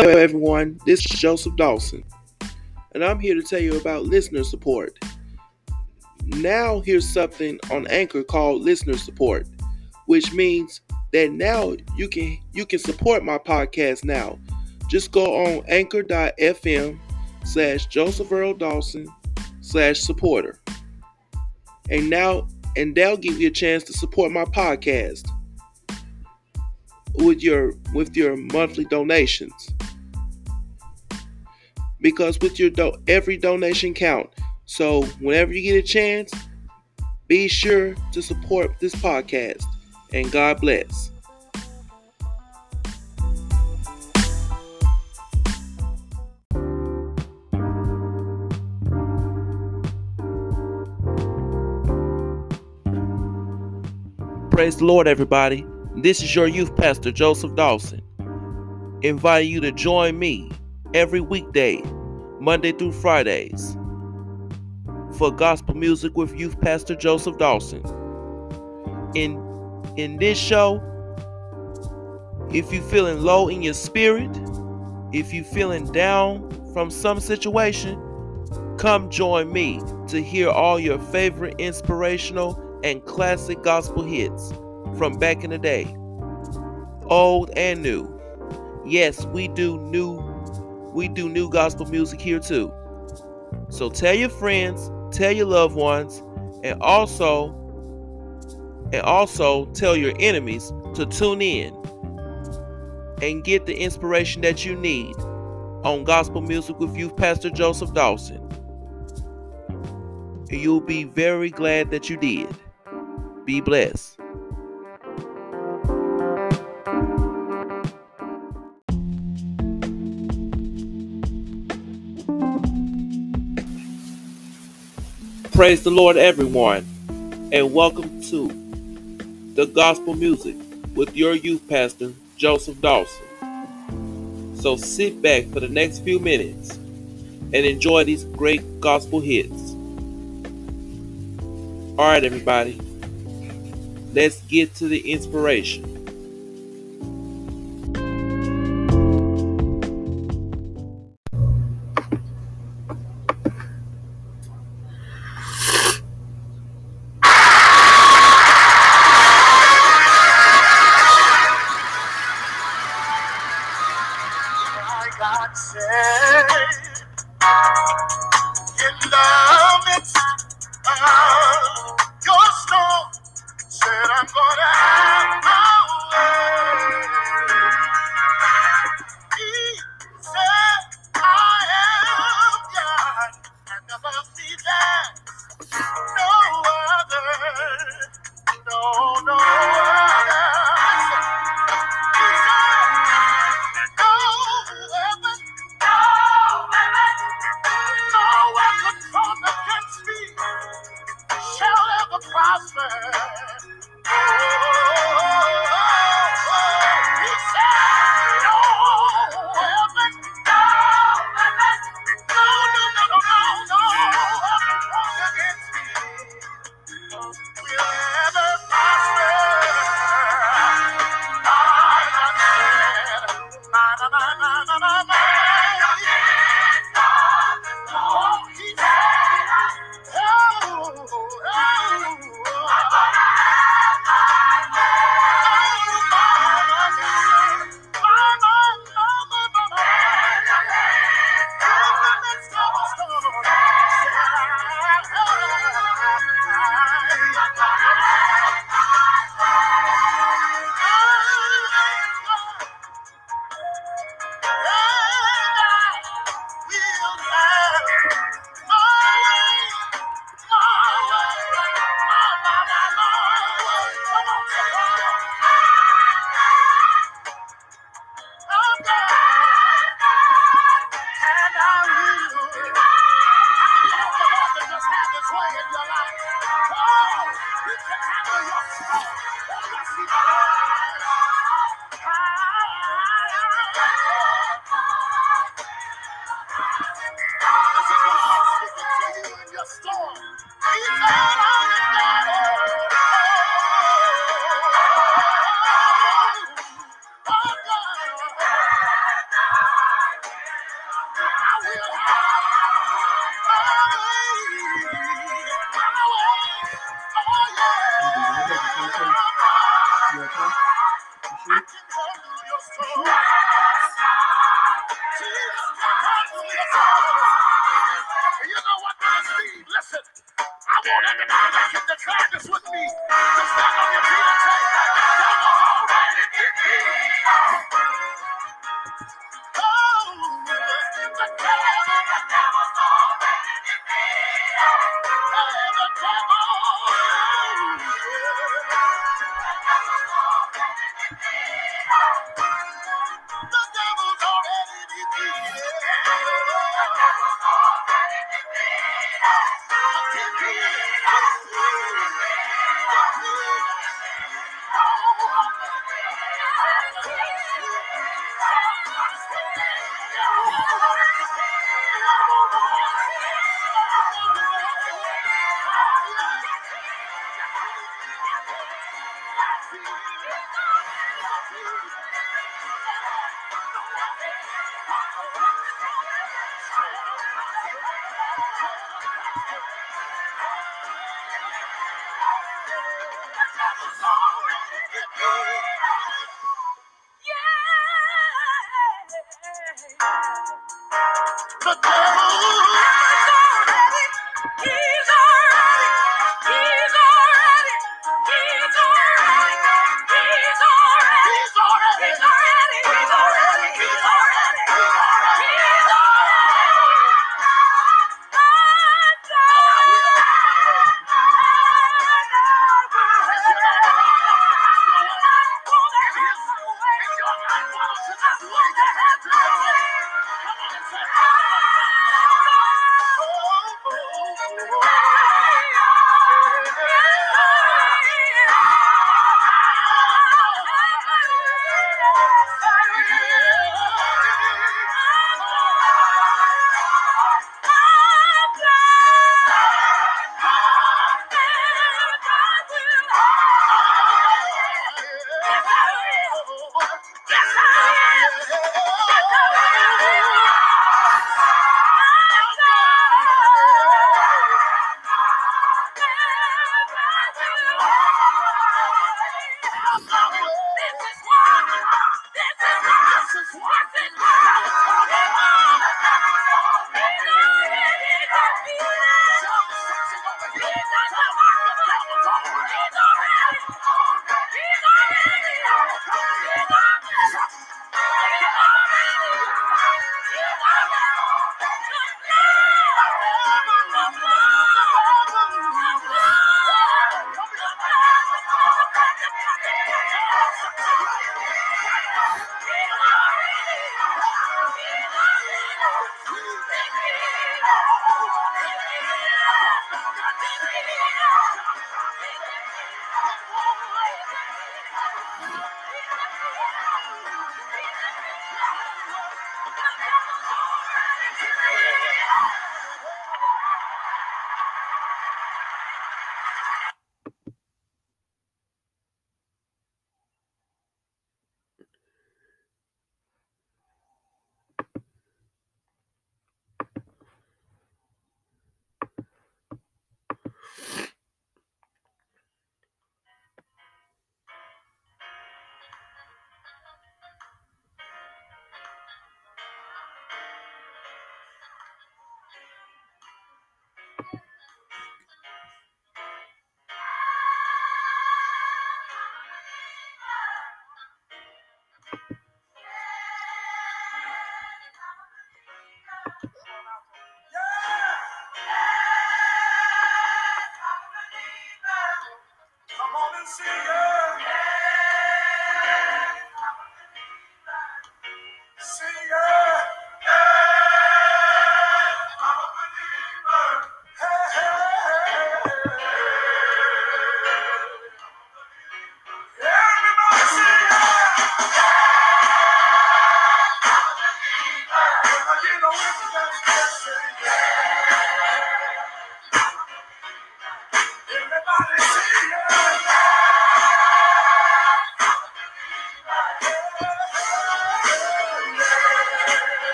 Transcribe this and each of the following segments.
Hello, everyone. This is Joseph Dawson, and I'm here to tell you about listener support. Now, here's something on Anchor called listener support, which means that now you can you can support my podcast now. Just go on anchor.fm slash Joseph Earl Dawson slash supporter. And now and they'll give you a chance to support my podcast with your with your monthly donations because with your do- every donation count. So whenever you get a chance, be sure to support this podcast. And God bless. Praise the Lord, everybody. This is your youth pastor, Joseph Dawson, inviting you to join me every weekday, Monday through Fridays, for gospel music with youth pastor Joseph Dawson. In in this show, if you're feeling low in your spirit, if you're feeling down from some situation, come join me to hear all your favorite inspirational and classic gospel hits from back in the day, old and new. Yes, we do new we do new gospel music here too. So tell your friends, tell your loved ones, and also and also tell your enemies to tune in and get the inspiration that you need on gospel music with youth pastor Joseph Dawson. You'll be very glad that you did. Be blessed. Praise the Lord, everyone, and welcome to the gospel music with your youth pastor, Joseph Dawson. So sit back for the next few minutes and enjoy these great gospel hits. All right, everybody, let's get to the inspiration.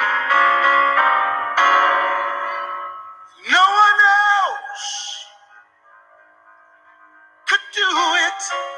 No one else could do it.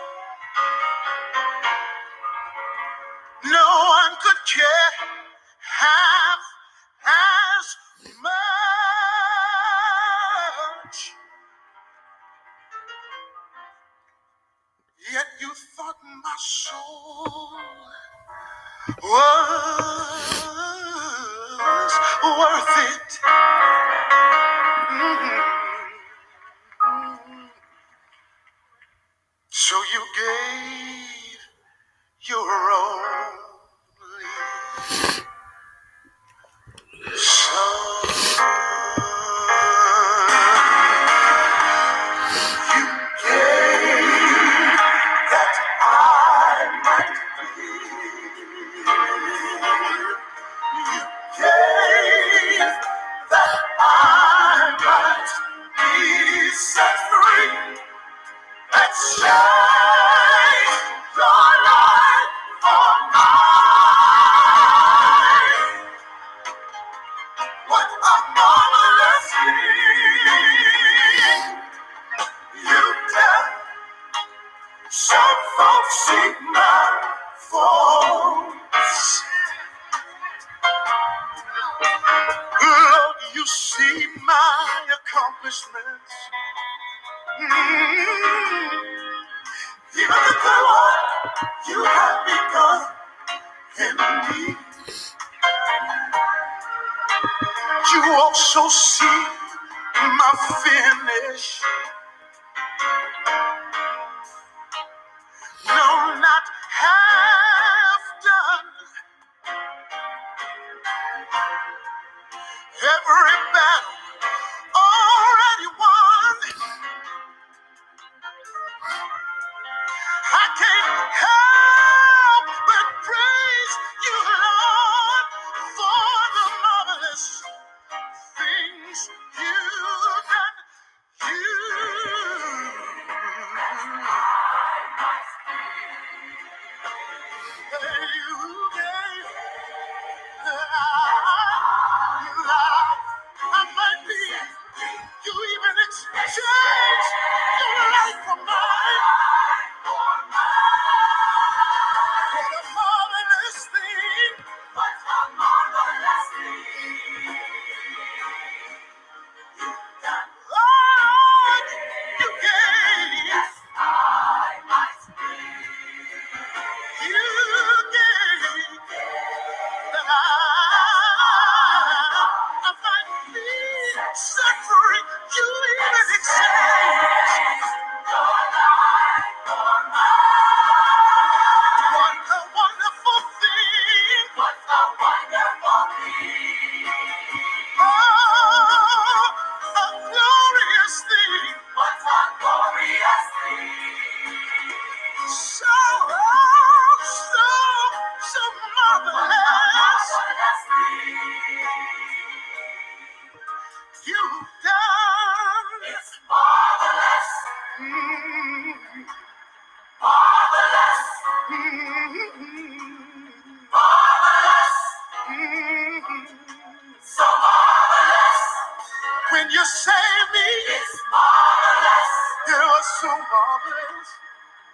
you saved me. It's marvelous. It was so marvelous.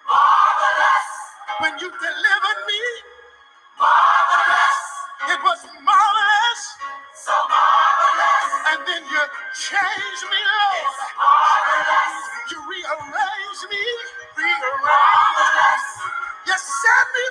Marvelous. When you delivered me. Marvelous. It was marvelous. So marvelous. And then you changed me, Lord. It's marvelous. You rearranged me. Rearranged. Marvelous. You set me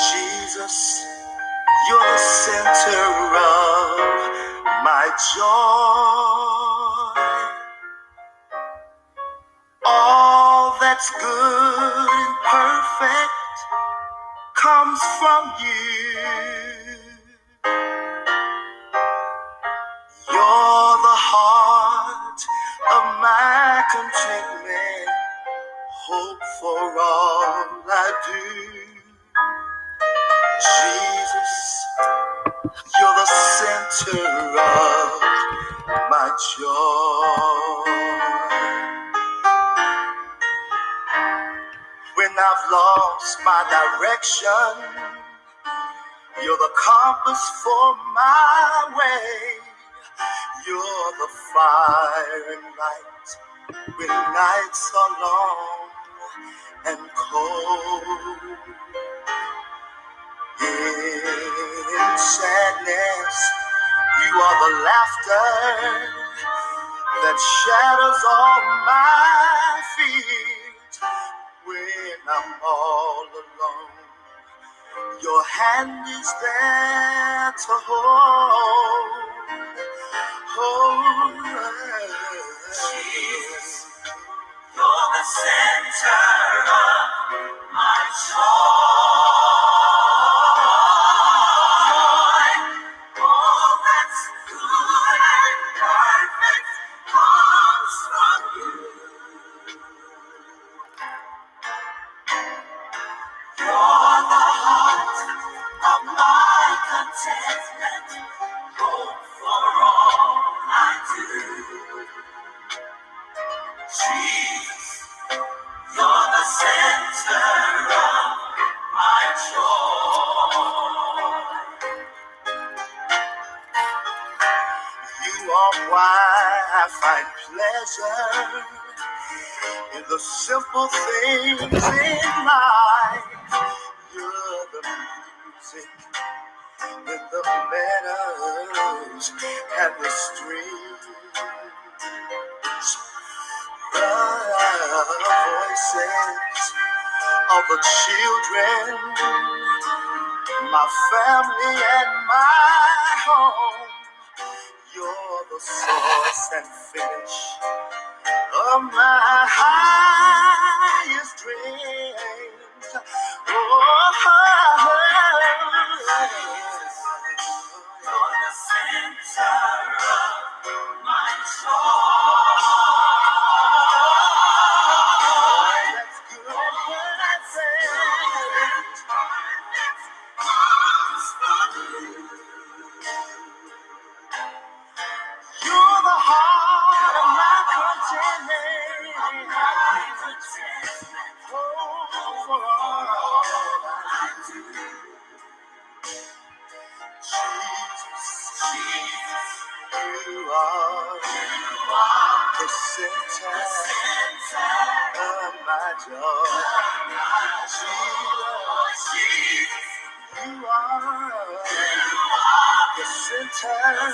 Jesus, you're the center of my joy. All that's good and perfect comes from you. You're the heart of my contentment, hope for all I do. You're the center of my joy. When I've lost my direction, you're the compass for my way. You're the fire and light when nights are long and cold. In sadness, you are the laughter that shadows all my fears. When I'm all alone, your hand is there to hold. Hold. Jesus, you're the center of my joy. Pleasure in the simple things in life. You're the music in the meadows and the streams. The voices of the children, my family and my home. You're the source and finish of my highest dreams. Oh, oh, oh.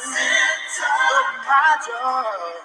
Of my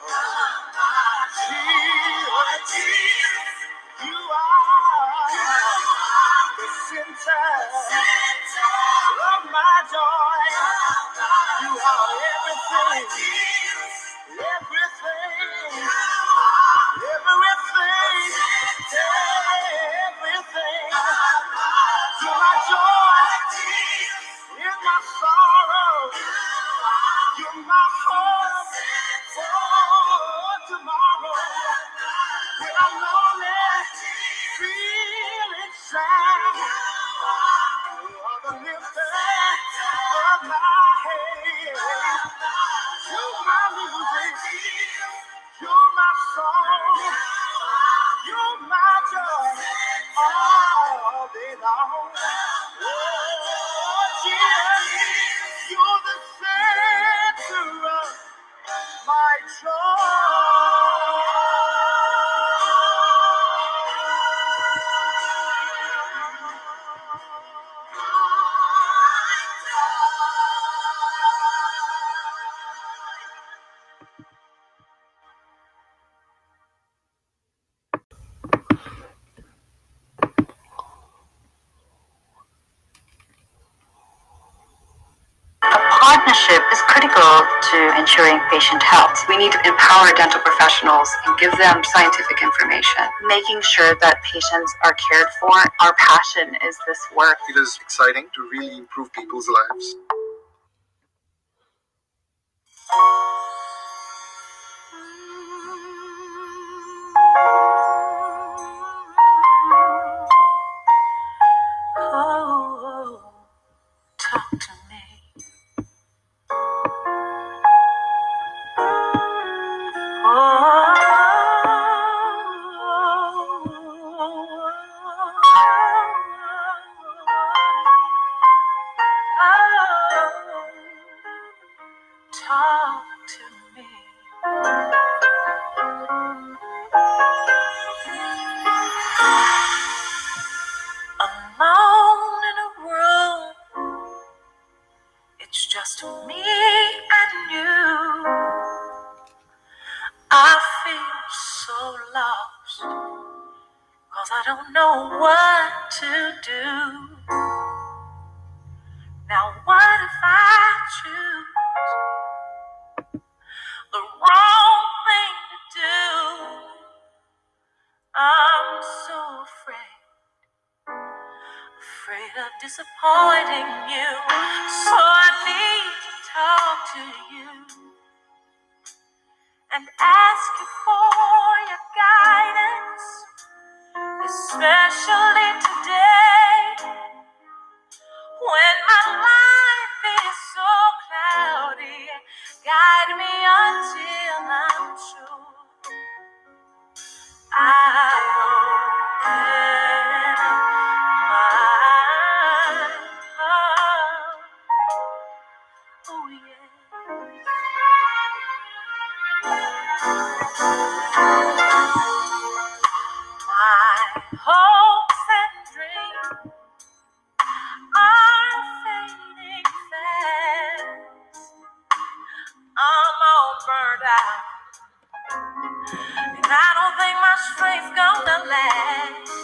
give them scientific information, making sure that patients are cared for. Our passion is this work. It is exciting to really improve people's lives. And I don't think my strength's gonna last.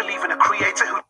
Believe in a creator who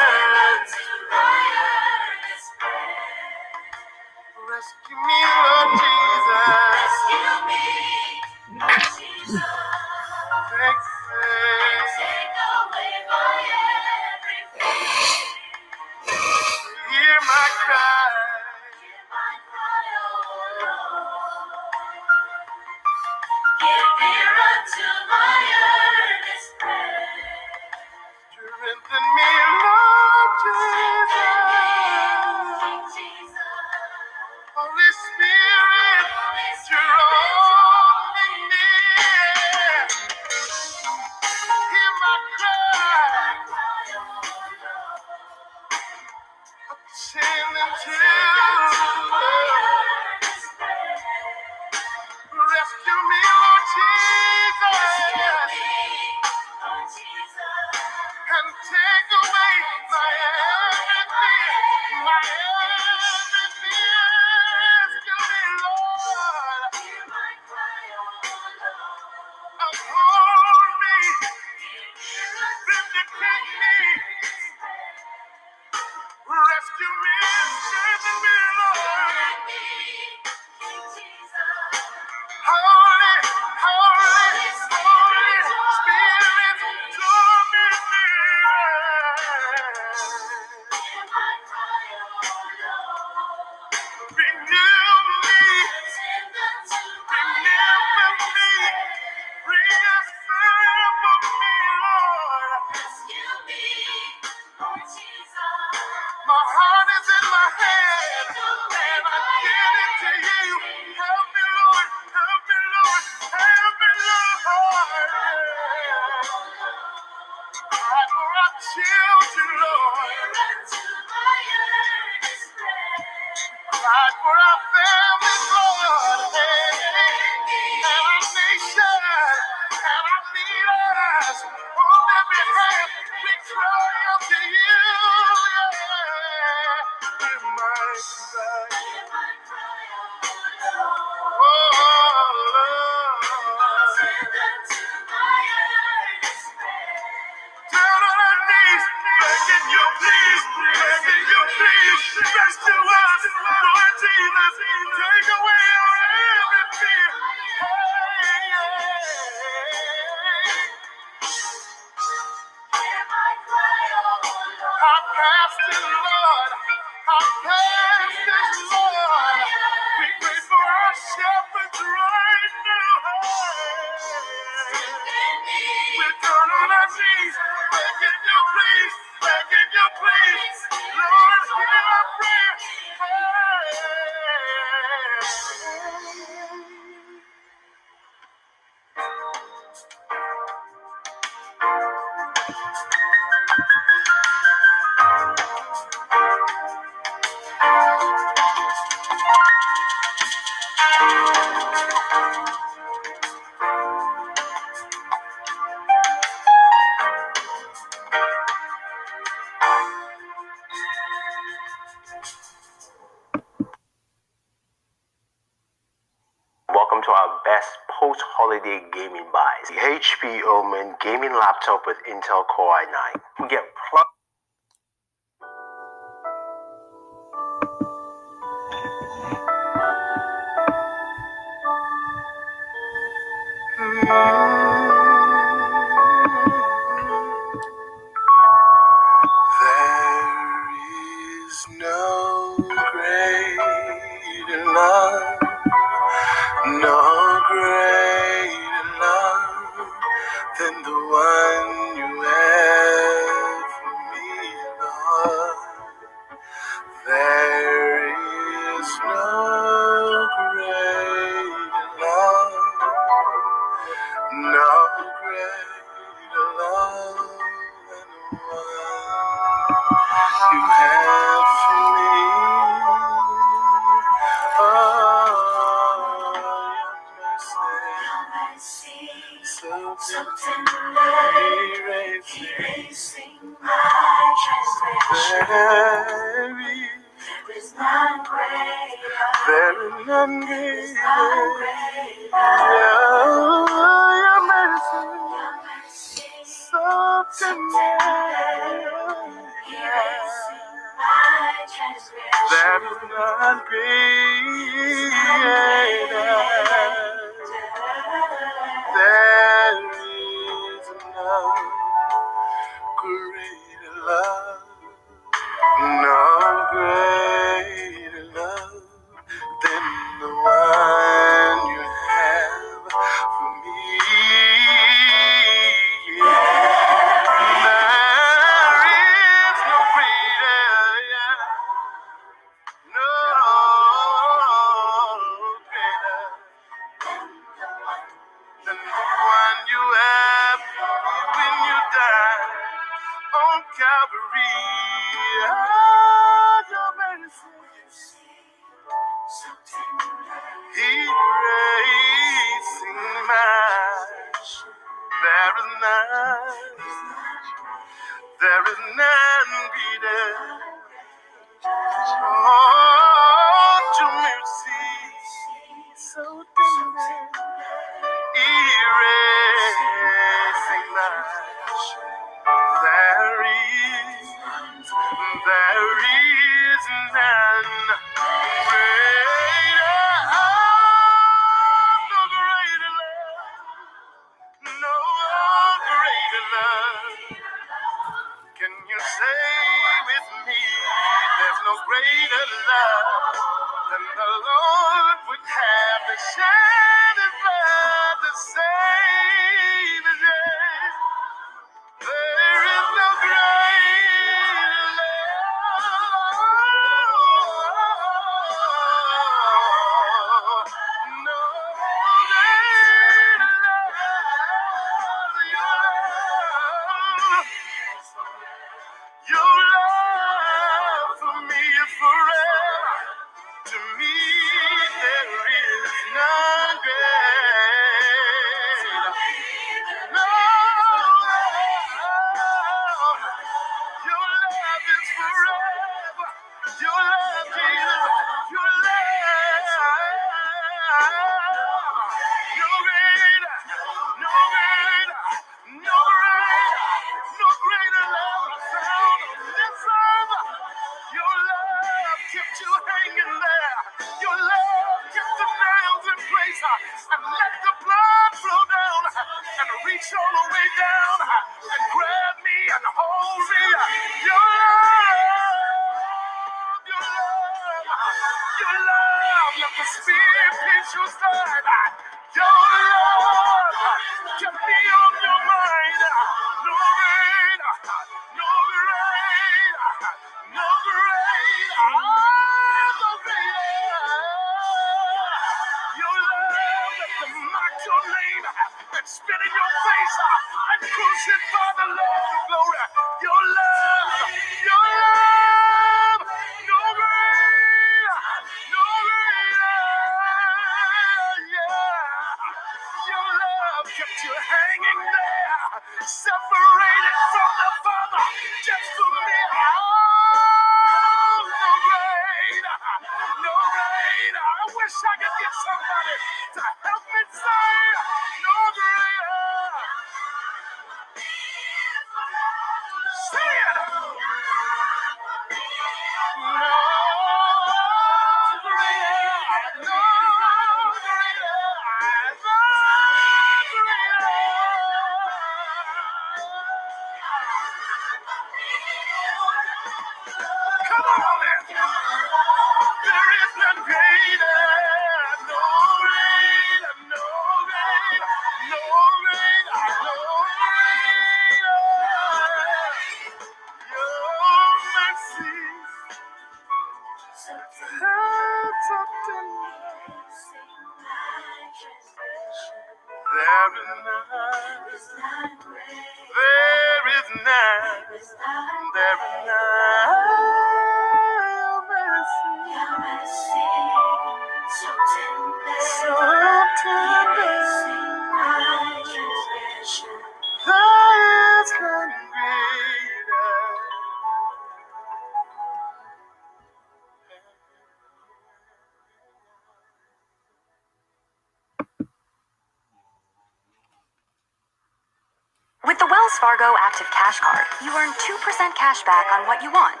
on what you want,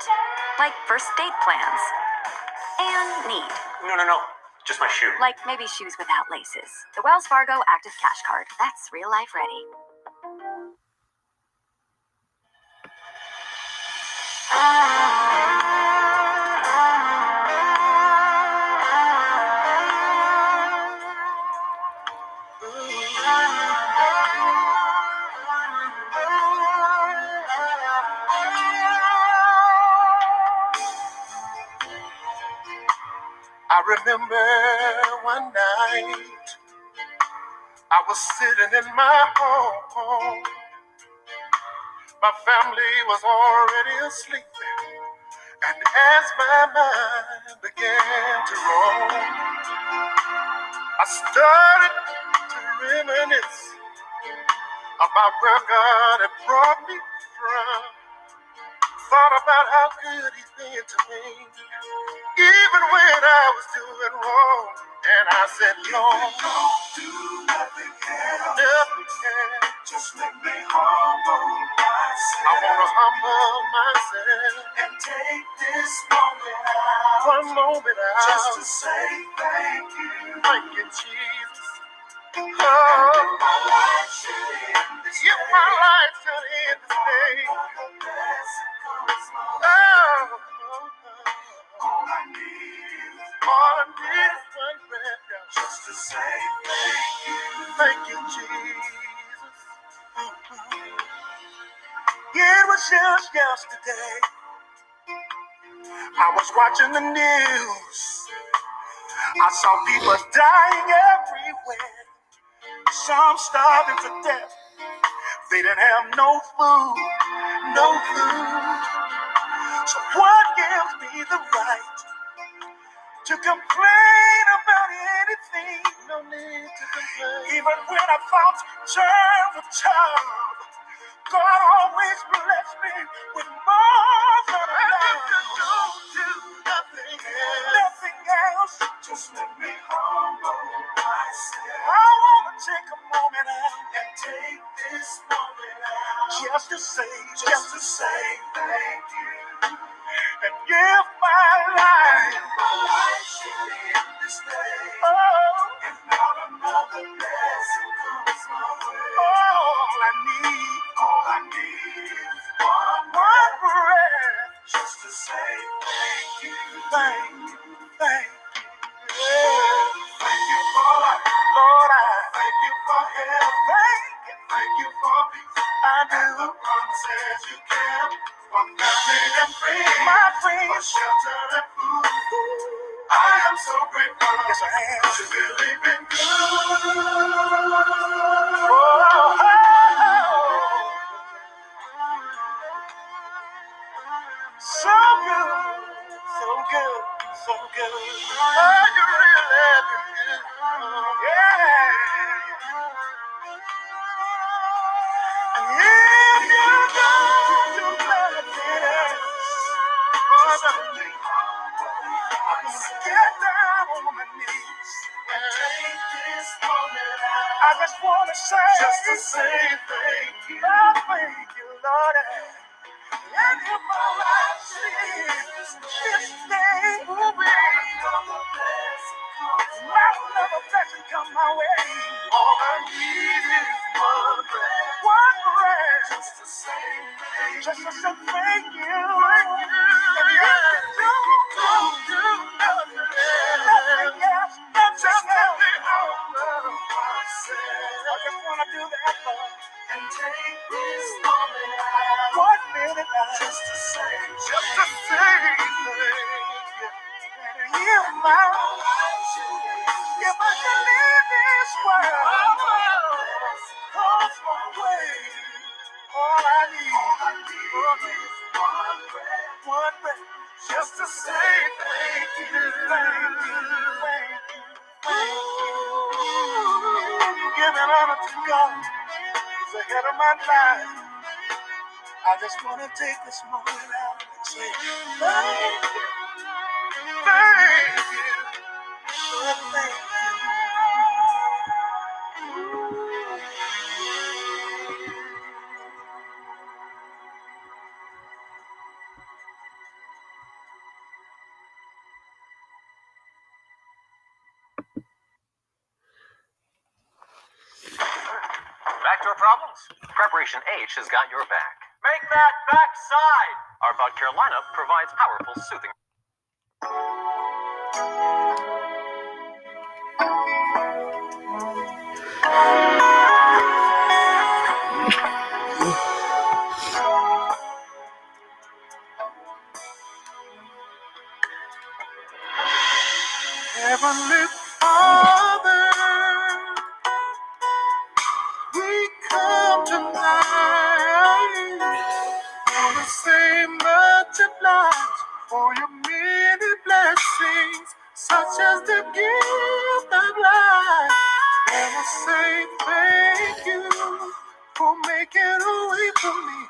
like first date plans and need, No, no, no. Just my shoe. like maybe shoes without laces. The Wells Fargo Active Cash Card, that's real life ready. Remember one night I was sitting in my home. My family was already asleep. And as my mind began to roam, I started to reminisce about where God had brought me from. Thought about how good He's been to me, even when I was doing wrong. And I said, Lord, don't do nothing else. nothing can. Just make me humble myself I want to humble myself and take this moment out one moment out. just to say thank you. Thank you, Jesus. Watching the news. I saw people dying everywhere. Some starving to death. They didn't have no food, no food. So what gives me the right to complain about anything? No need to complain. Even when I thought times were tough, God always blessed me with more than. Don't do nothing else. Just make me humble myself. I want to take a moment out. And take this moment out. Just to say, just just to say has got your back. Make that backside! Our Bud Carolina provides powerful, soothing say much obliged for your many blessings, such as the gift of life. And I say thank you for making a way for me,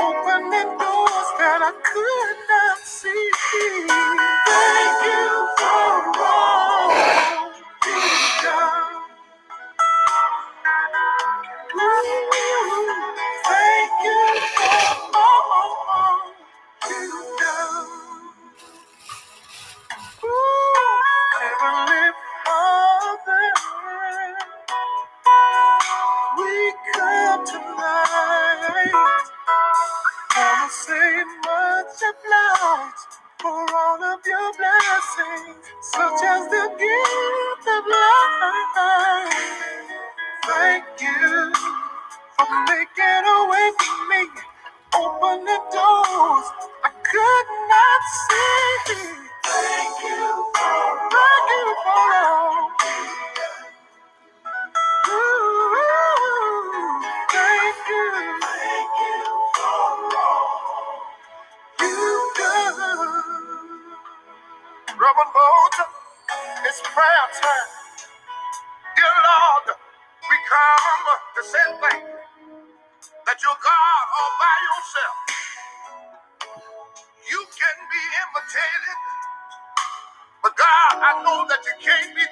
opening doors that I could not see. Thank you for. all of your blessings, such as the gift of life. Thank you for making a way for me. Open the doors I could not see. It's prayer time. Dear Lord, we come to say thank you that you're God all by yourself. You can be imitated, but God, I know that you can't be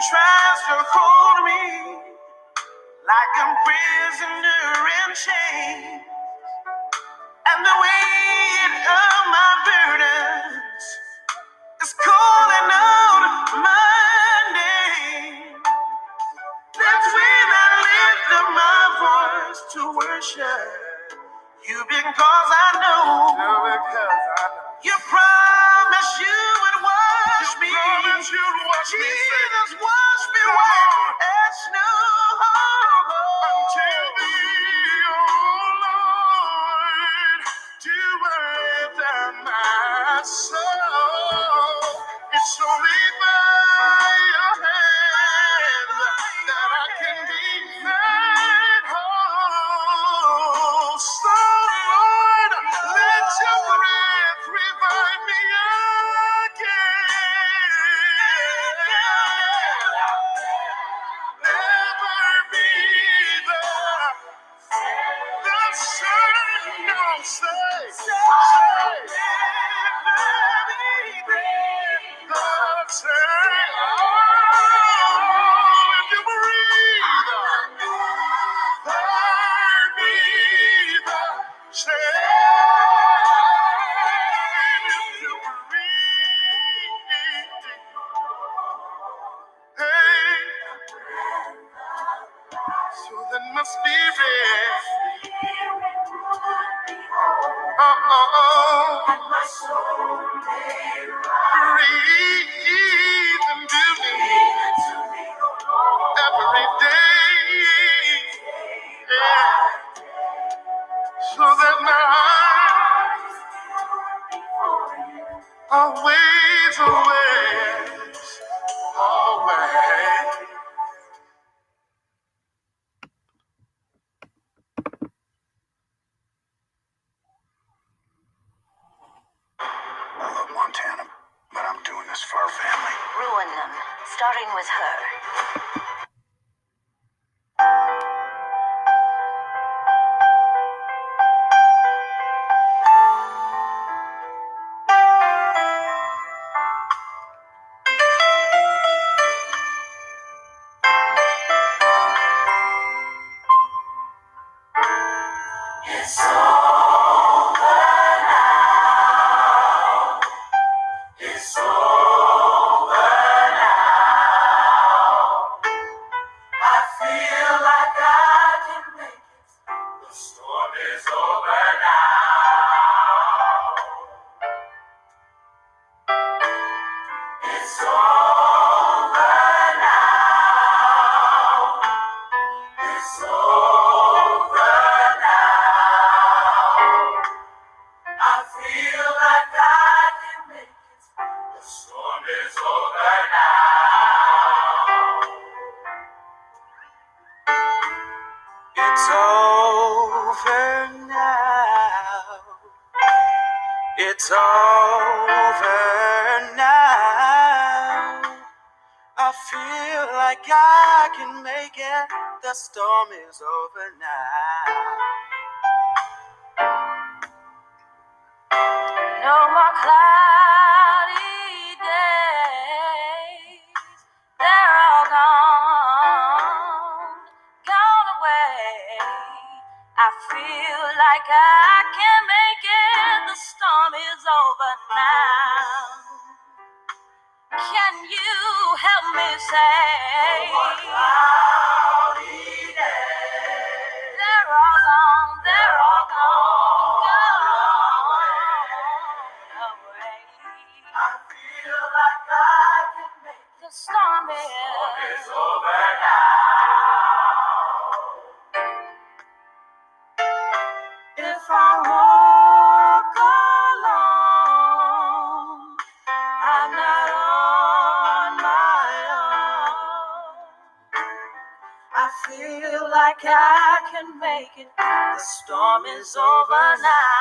tries to hold me like a prisoner in chains, and the weight of my burdens is calling out my name. That's when I lift up my voice to worship you because I know. No storm is over now.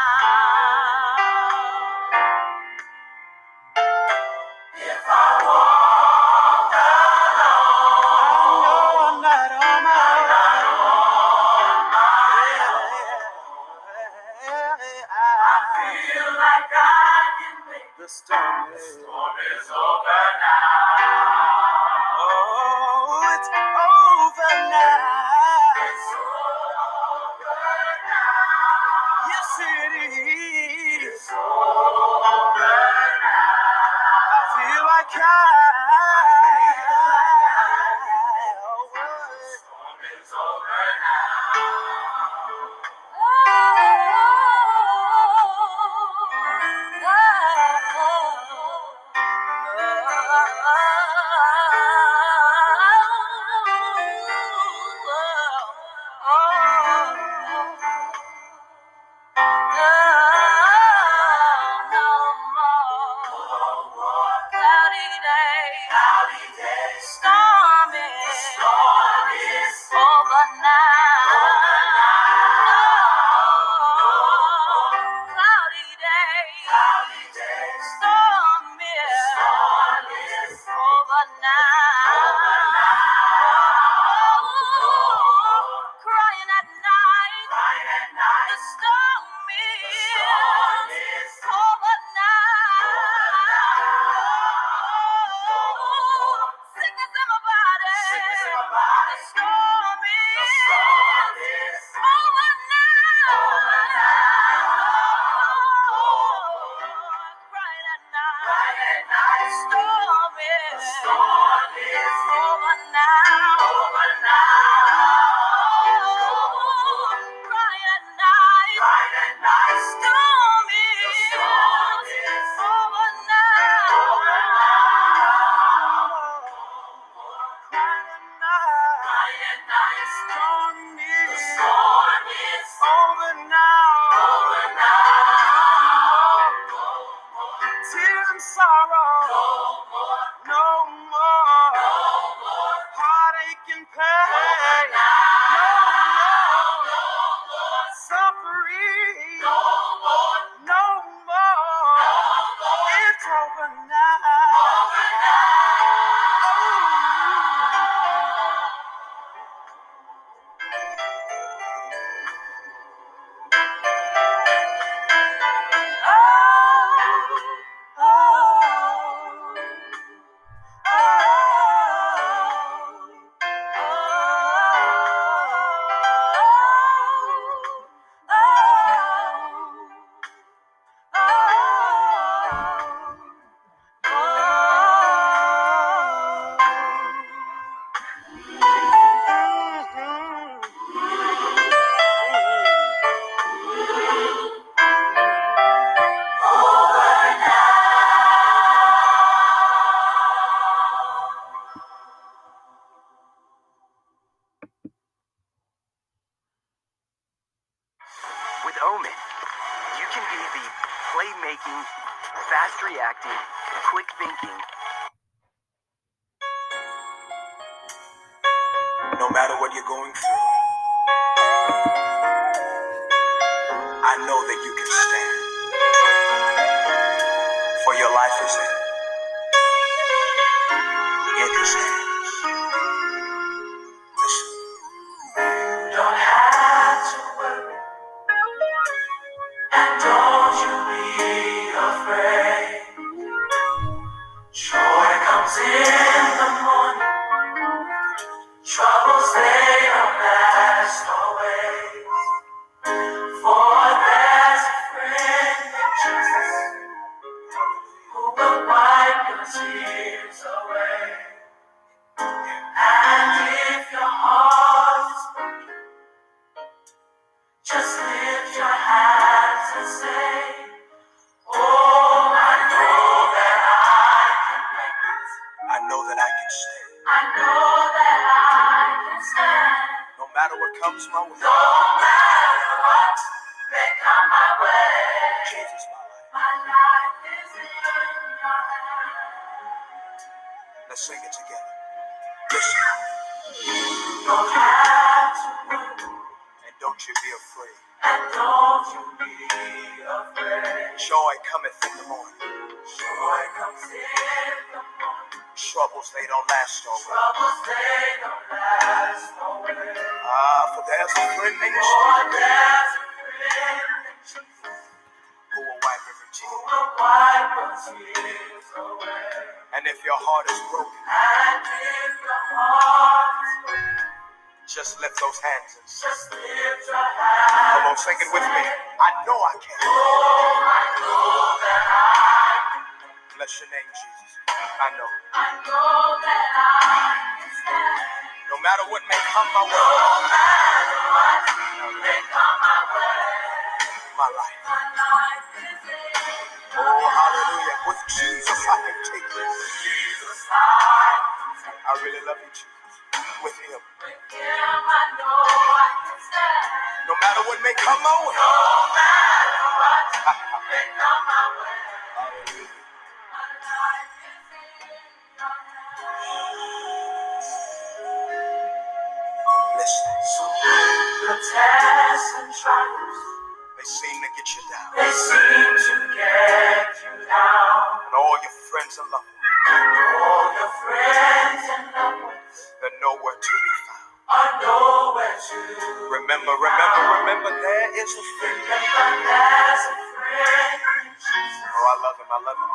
Remember, remember, remember there is a friend. Remember there's a friend. Oh, I love him, I love him.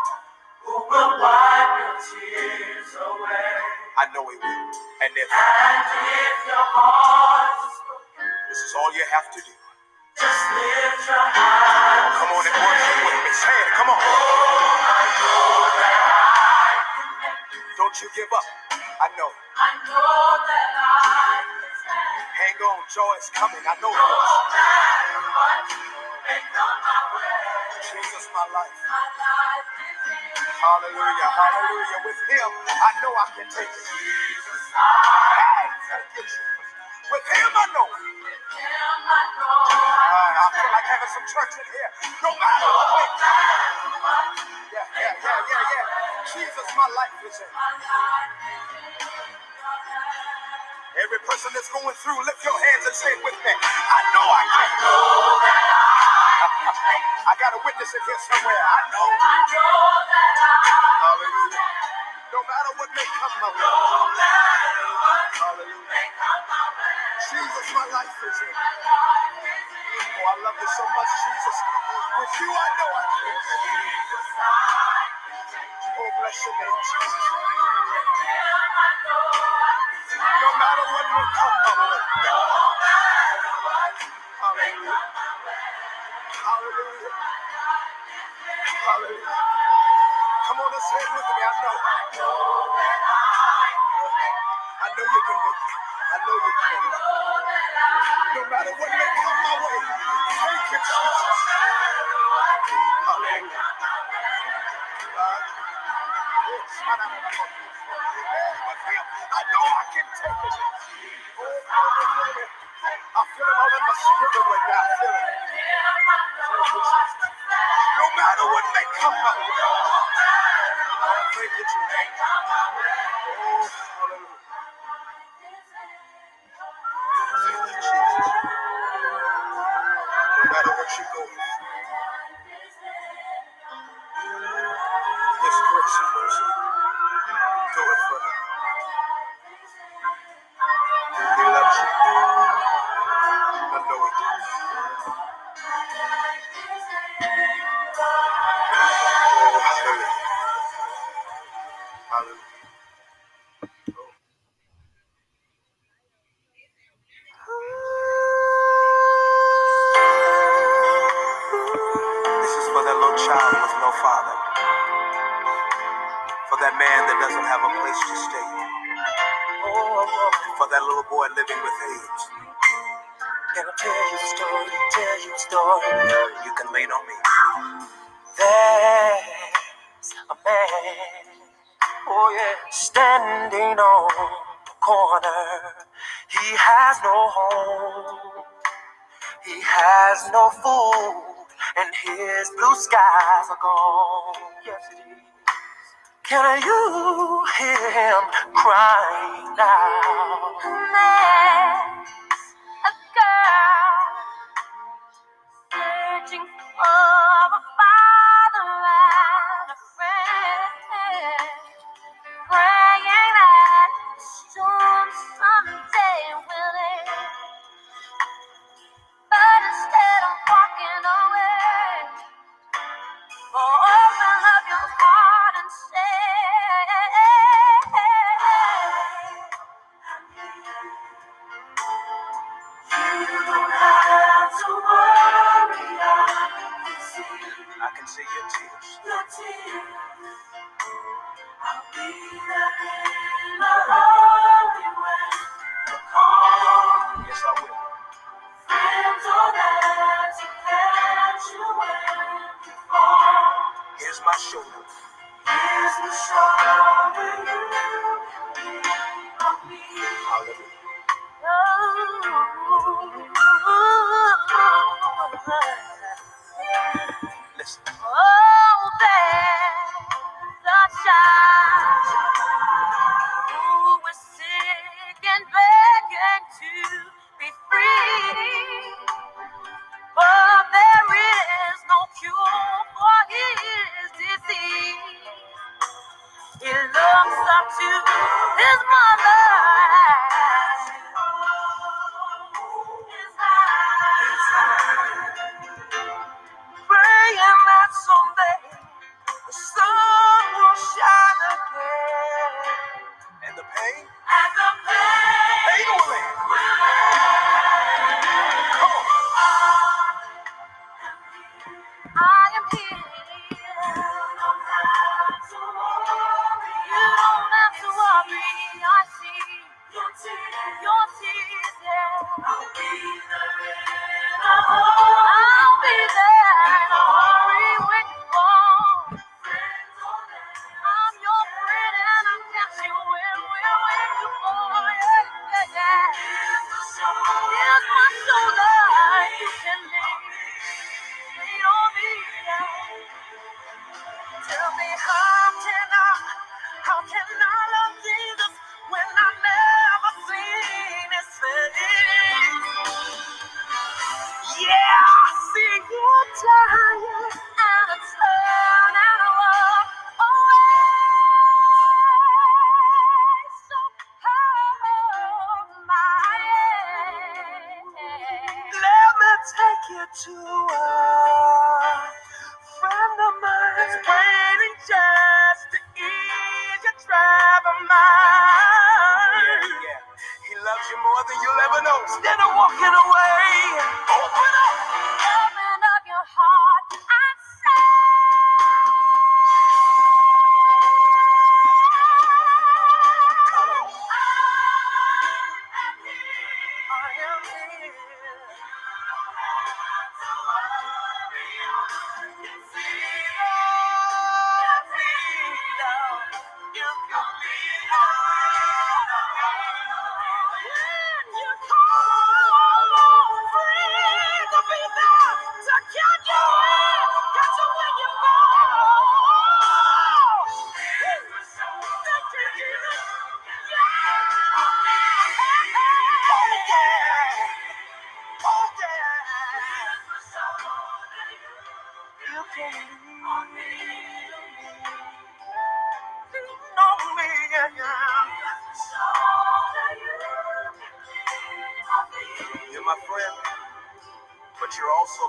Who will wipe your tears away? I know he will. And if, and if your heart is broken, this is all you have to do. Just lift your eyes. Come on and worship with me. Say it, come on. Oh, I know that I can make it. Don't you give up. I know. I know that I Hang on, joy is coming. I know no this. Jesus, my life. My life hallelujah, hallelujah. With him, I know I can take it. With him, I know. I. Uh, I feel like having some church in here. No matter what. Yeah, yeah, yeah, yeah, yeah. Jesus, my life is in. Every person that's going through, lift your hands and say it with me. I know I can. I I got a witness in here somewhere. I know. I know that Hallelujah. No matter what may come my way. Hallelujah. Jesus, my life is in. Oh, I love you so much, Jesus. With you, I know I can. Oh, bless your name, Jesus. No matter what may come my way. Hallelujah. Hallelujah. Hallelujah. Come on and say it with me. I know. I know you can make it. I know you can. No matter what may come my way. Thank you, Jesus. Hallelujah. I know I can take it. I feel it all in my spirit right now. I feel it. No matter what may come my way. Oh, thank you, Jesus. Oh, hallelujah. Thank you, Jesus. No matter what you go through, Can you hear him crying now? There's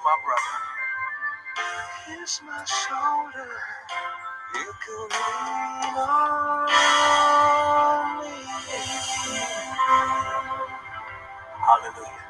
my brother. Kiss my shoulder. You can lean on me. Hallelujah.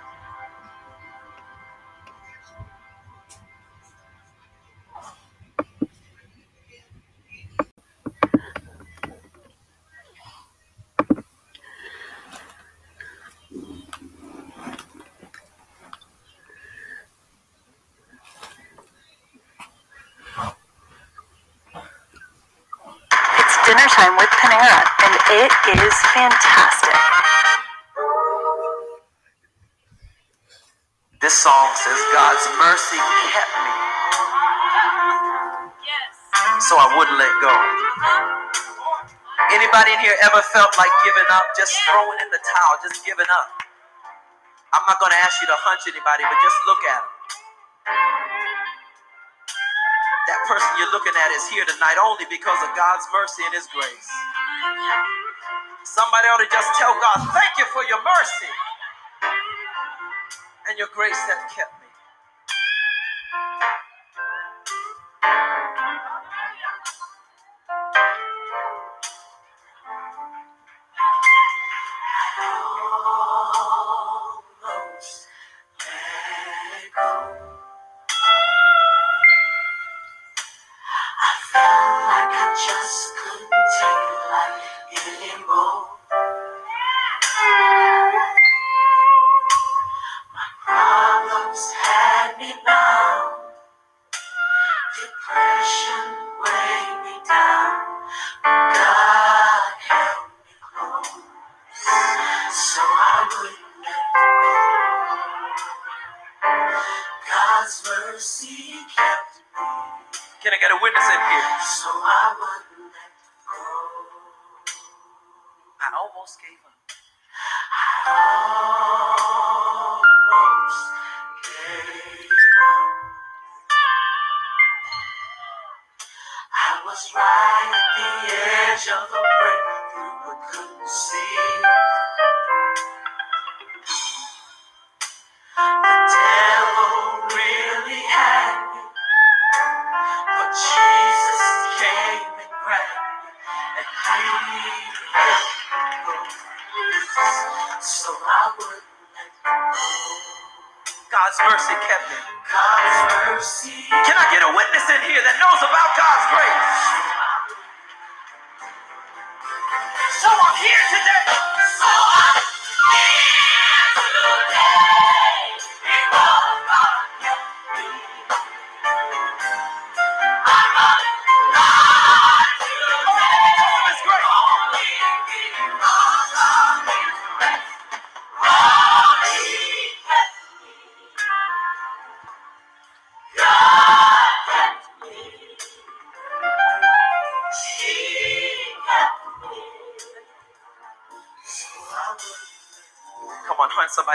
Felt like giving up, just throwing in the towel, just giving up? I'm not going to ask you to hunch anybody, but just look at them. That person you're looking at is here tonight only because of God's mercy and His grace. Somebody ought to just tell God, thank you for your mercy and your grace that kept me.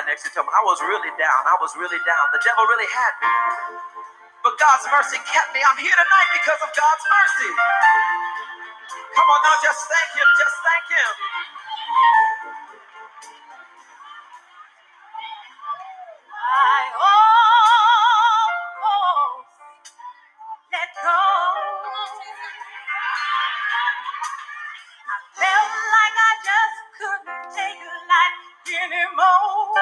Next to. Tell I was really down. I was really down. The devil really had me. But God's mercy kept me. I'm here tonight because of God's mercy. Come on now, just thank Him. Just thank Him. I anymore.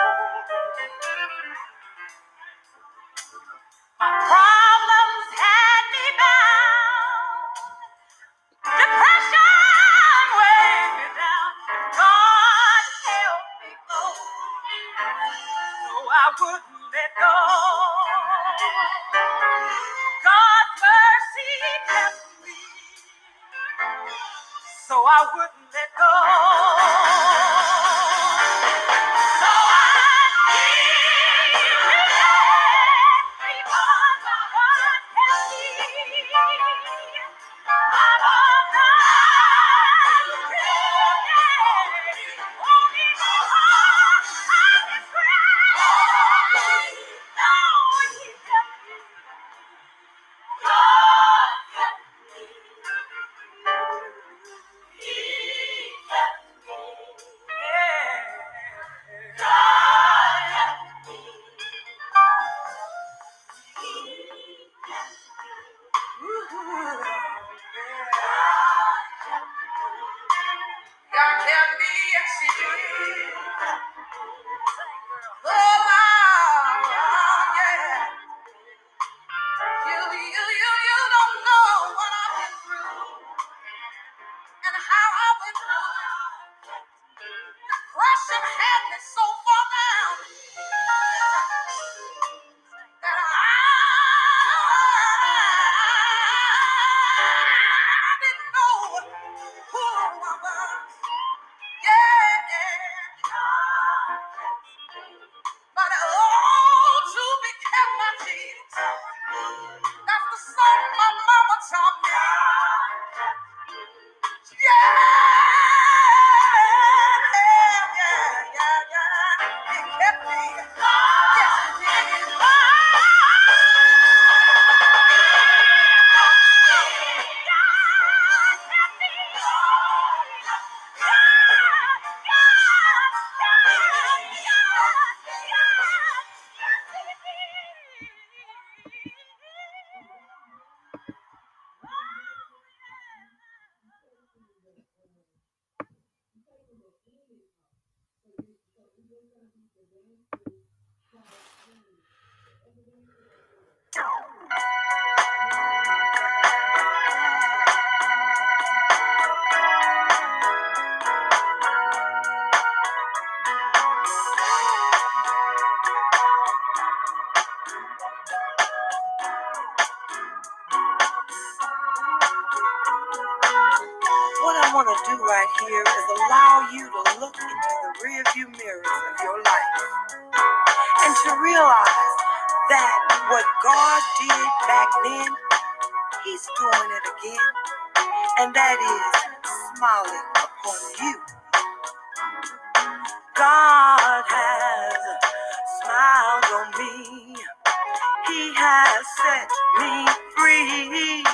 He has set me free.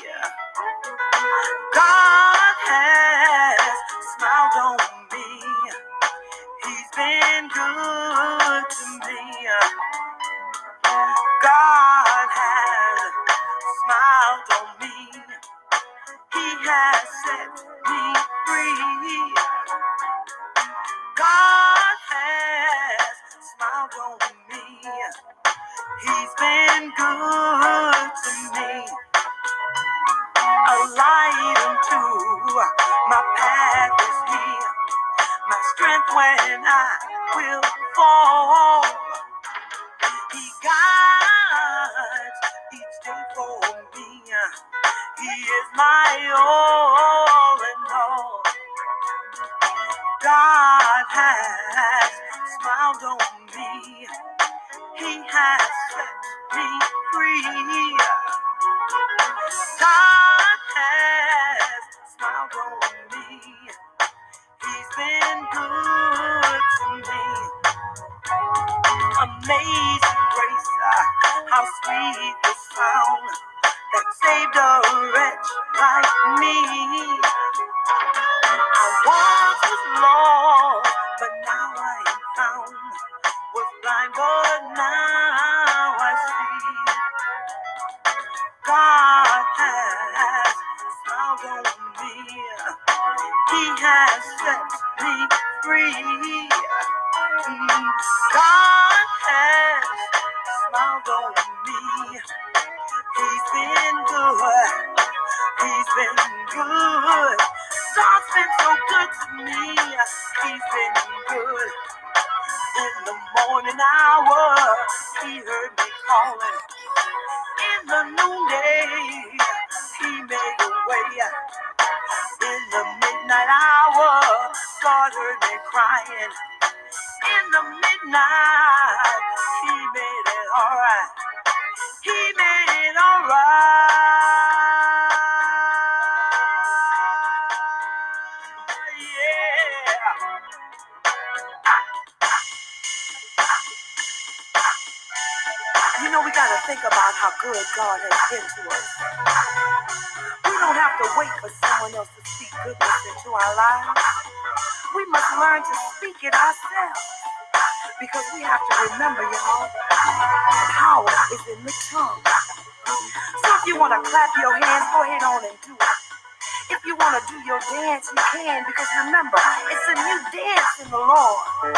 God good God has been to us. We don't have to wait for someone else to speak goodness into our lives. We must learn to speak it ourselves. Because we have to remember, y'all, power is in the tongue. So if you want to clap your hands, go ahead on and do it. If you want to do your dance, you can. Because remember, it's a new dance in the Lord.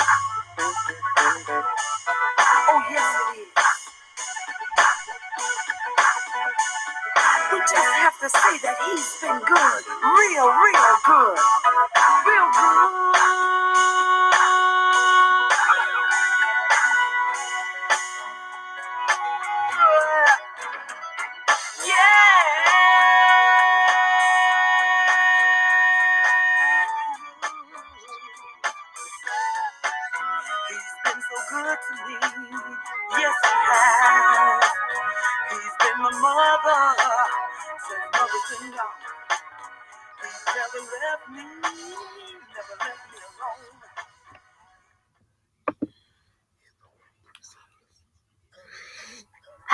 Say that he's been good. Real, real good.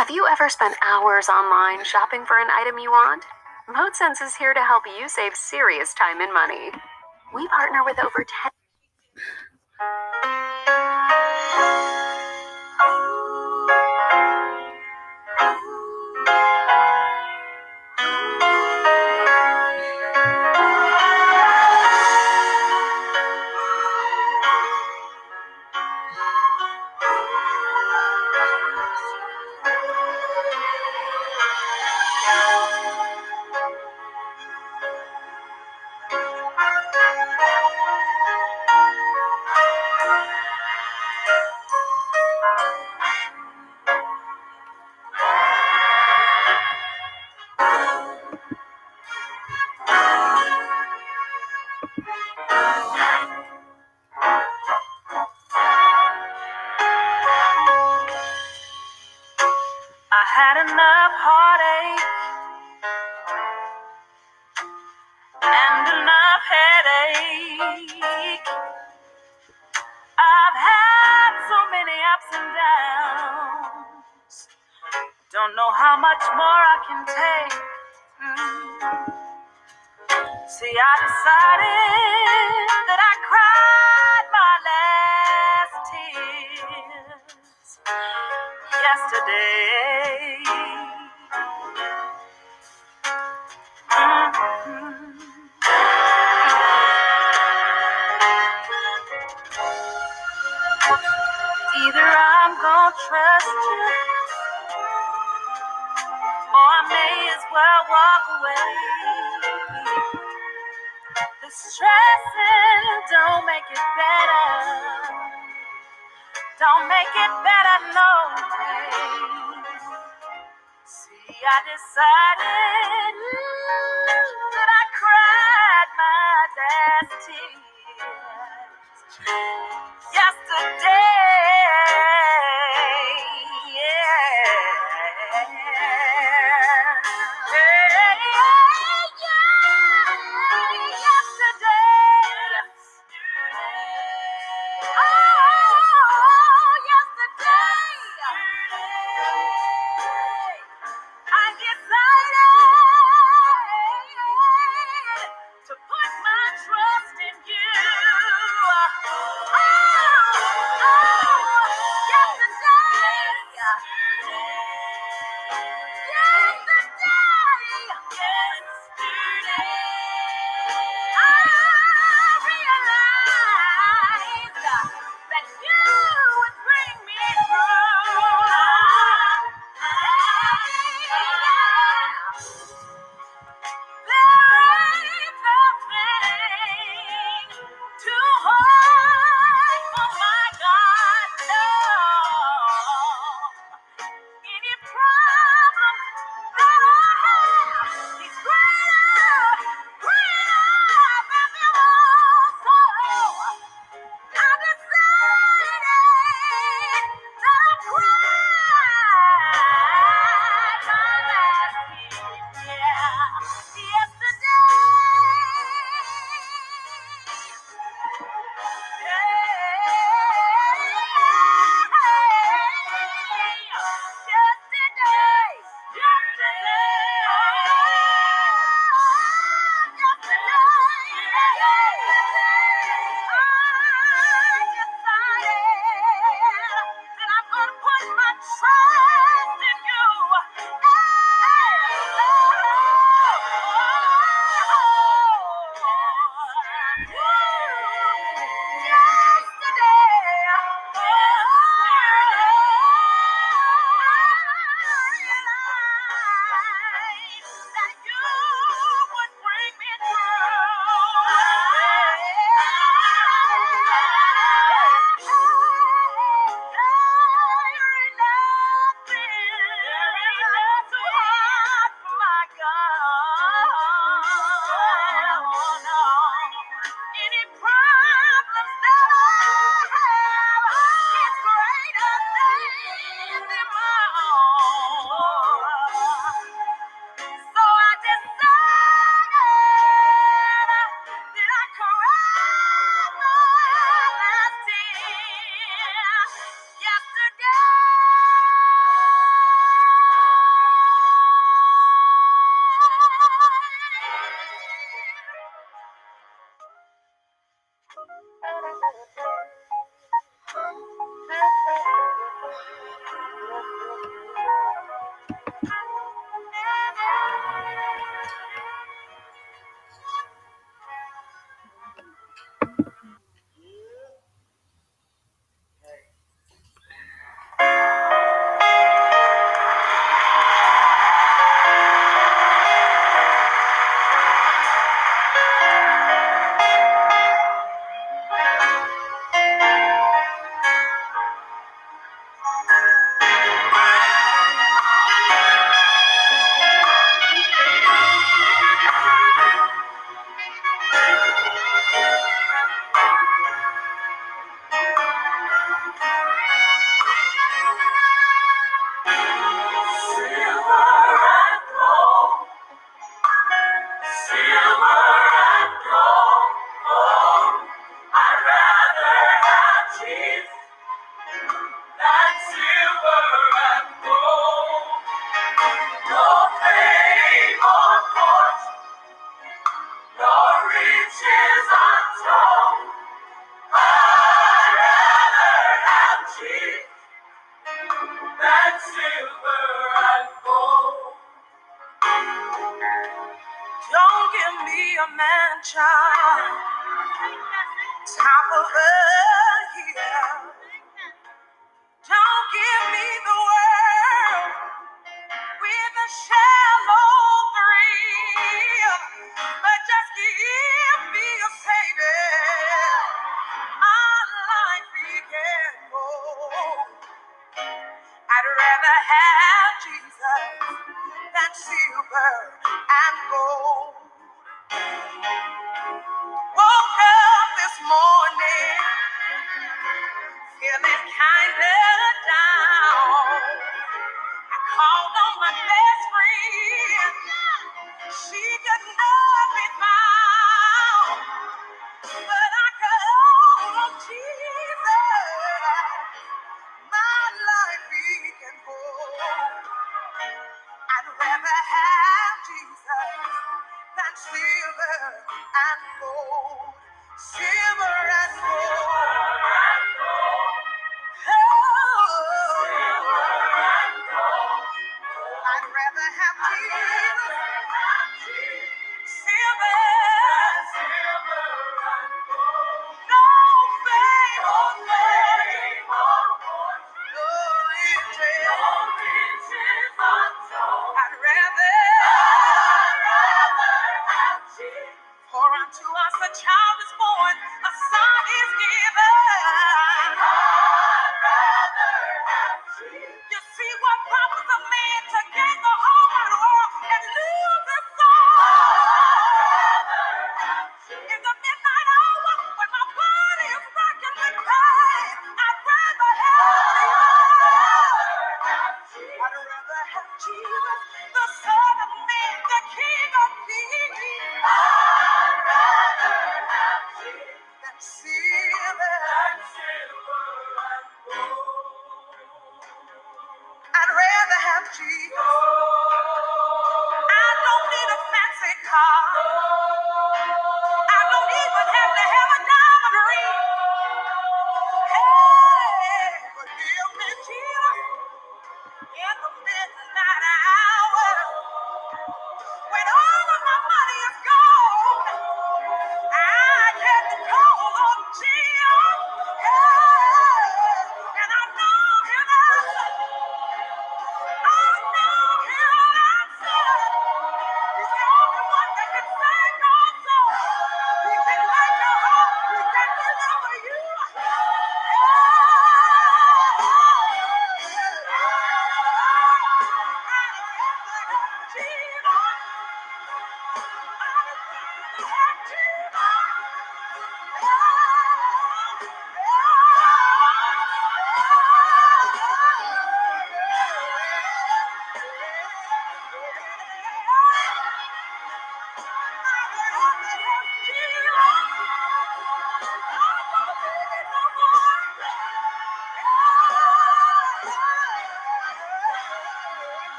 Have you ever spent hours online shopping for an item you want? ModeSense is here to help you save serious time and money. We partner with over 10.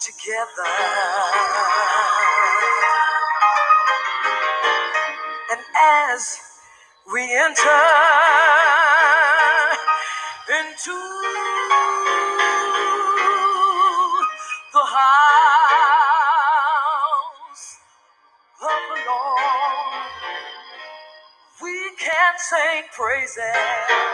together. And as we enter into the house of the Lord, we can sing praises.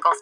Highest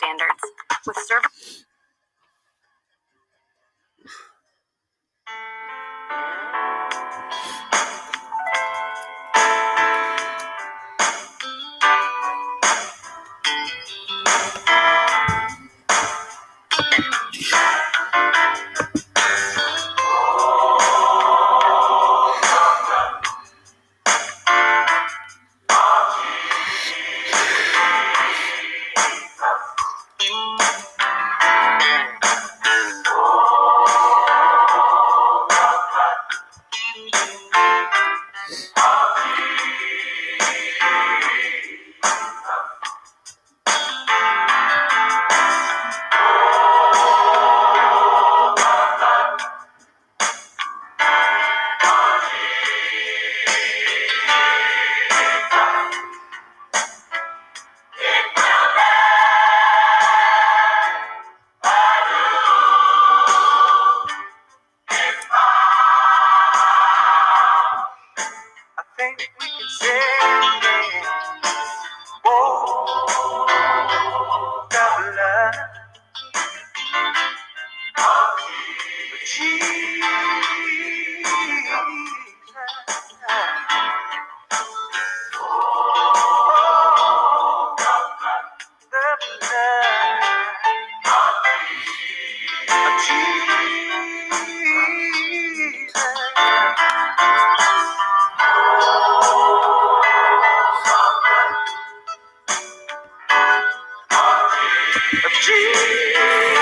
A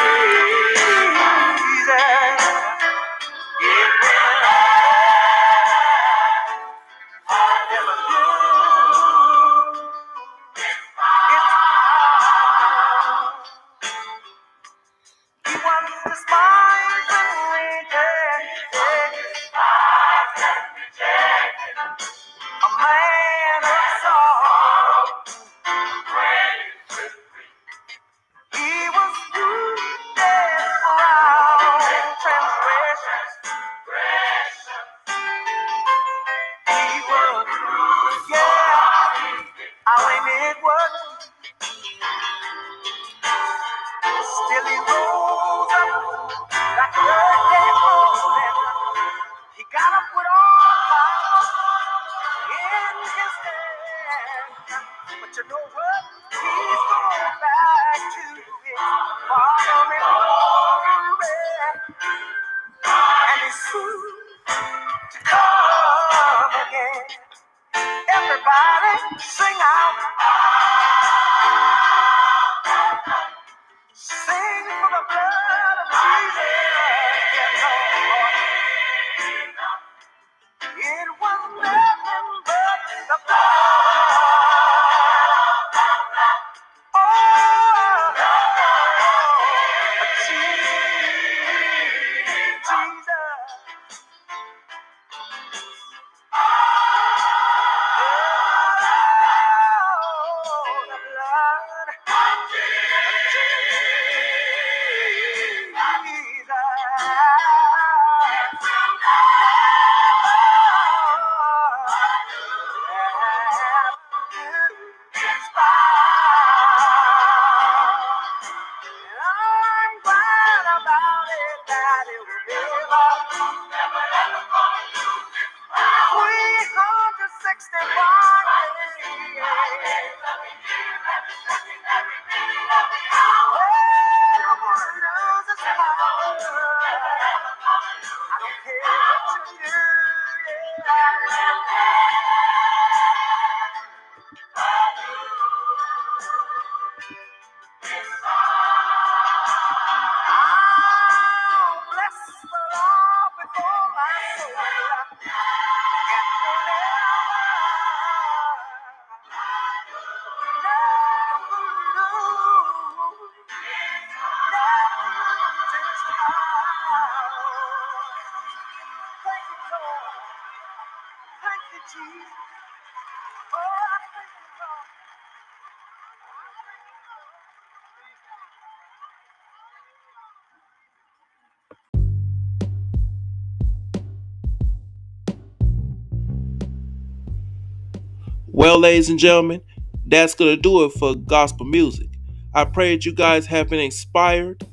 Ladies and gentlemen, that's going to do it for gospel music. I pray that you guys have been inspired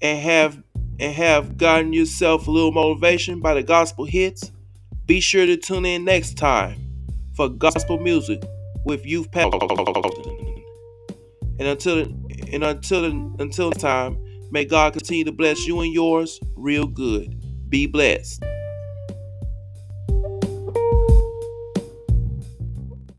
and have and have gotten yourself a little motivation by the gospel hits. Be sure to tune in next time for gospel music with Youth Pastor. And until and until until time, may God continue to bless you and yours real good. Be blessed.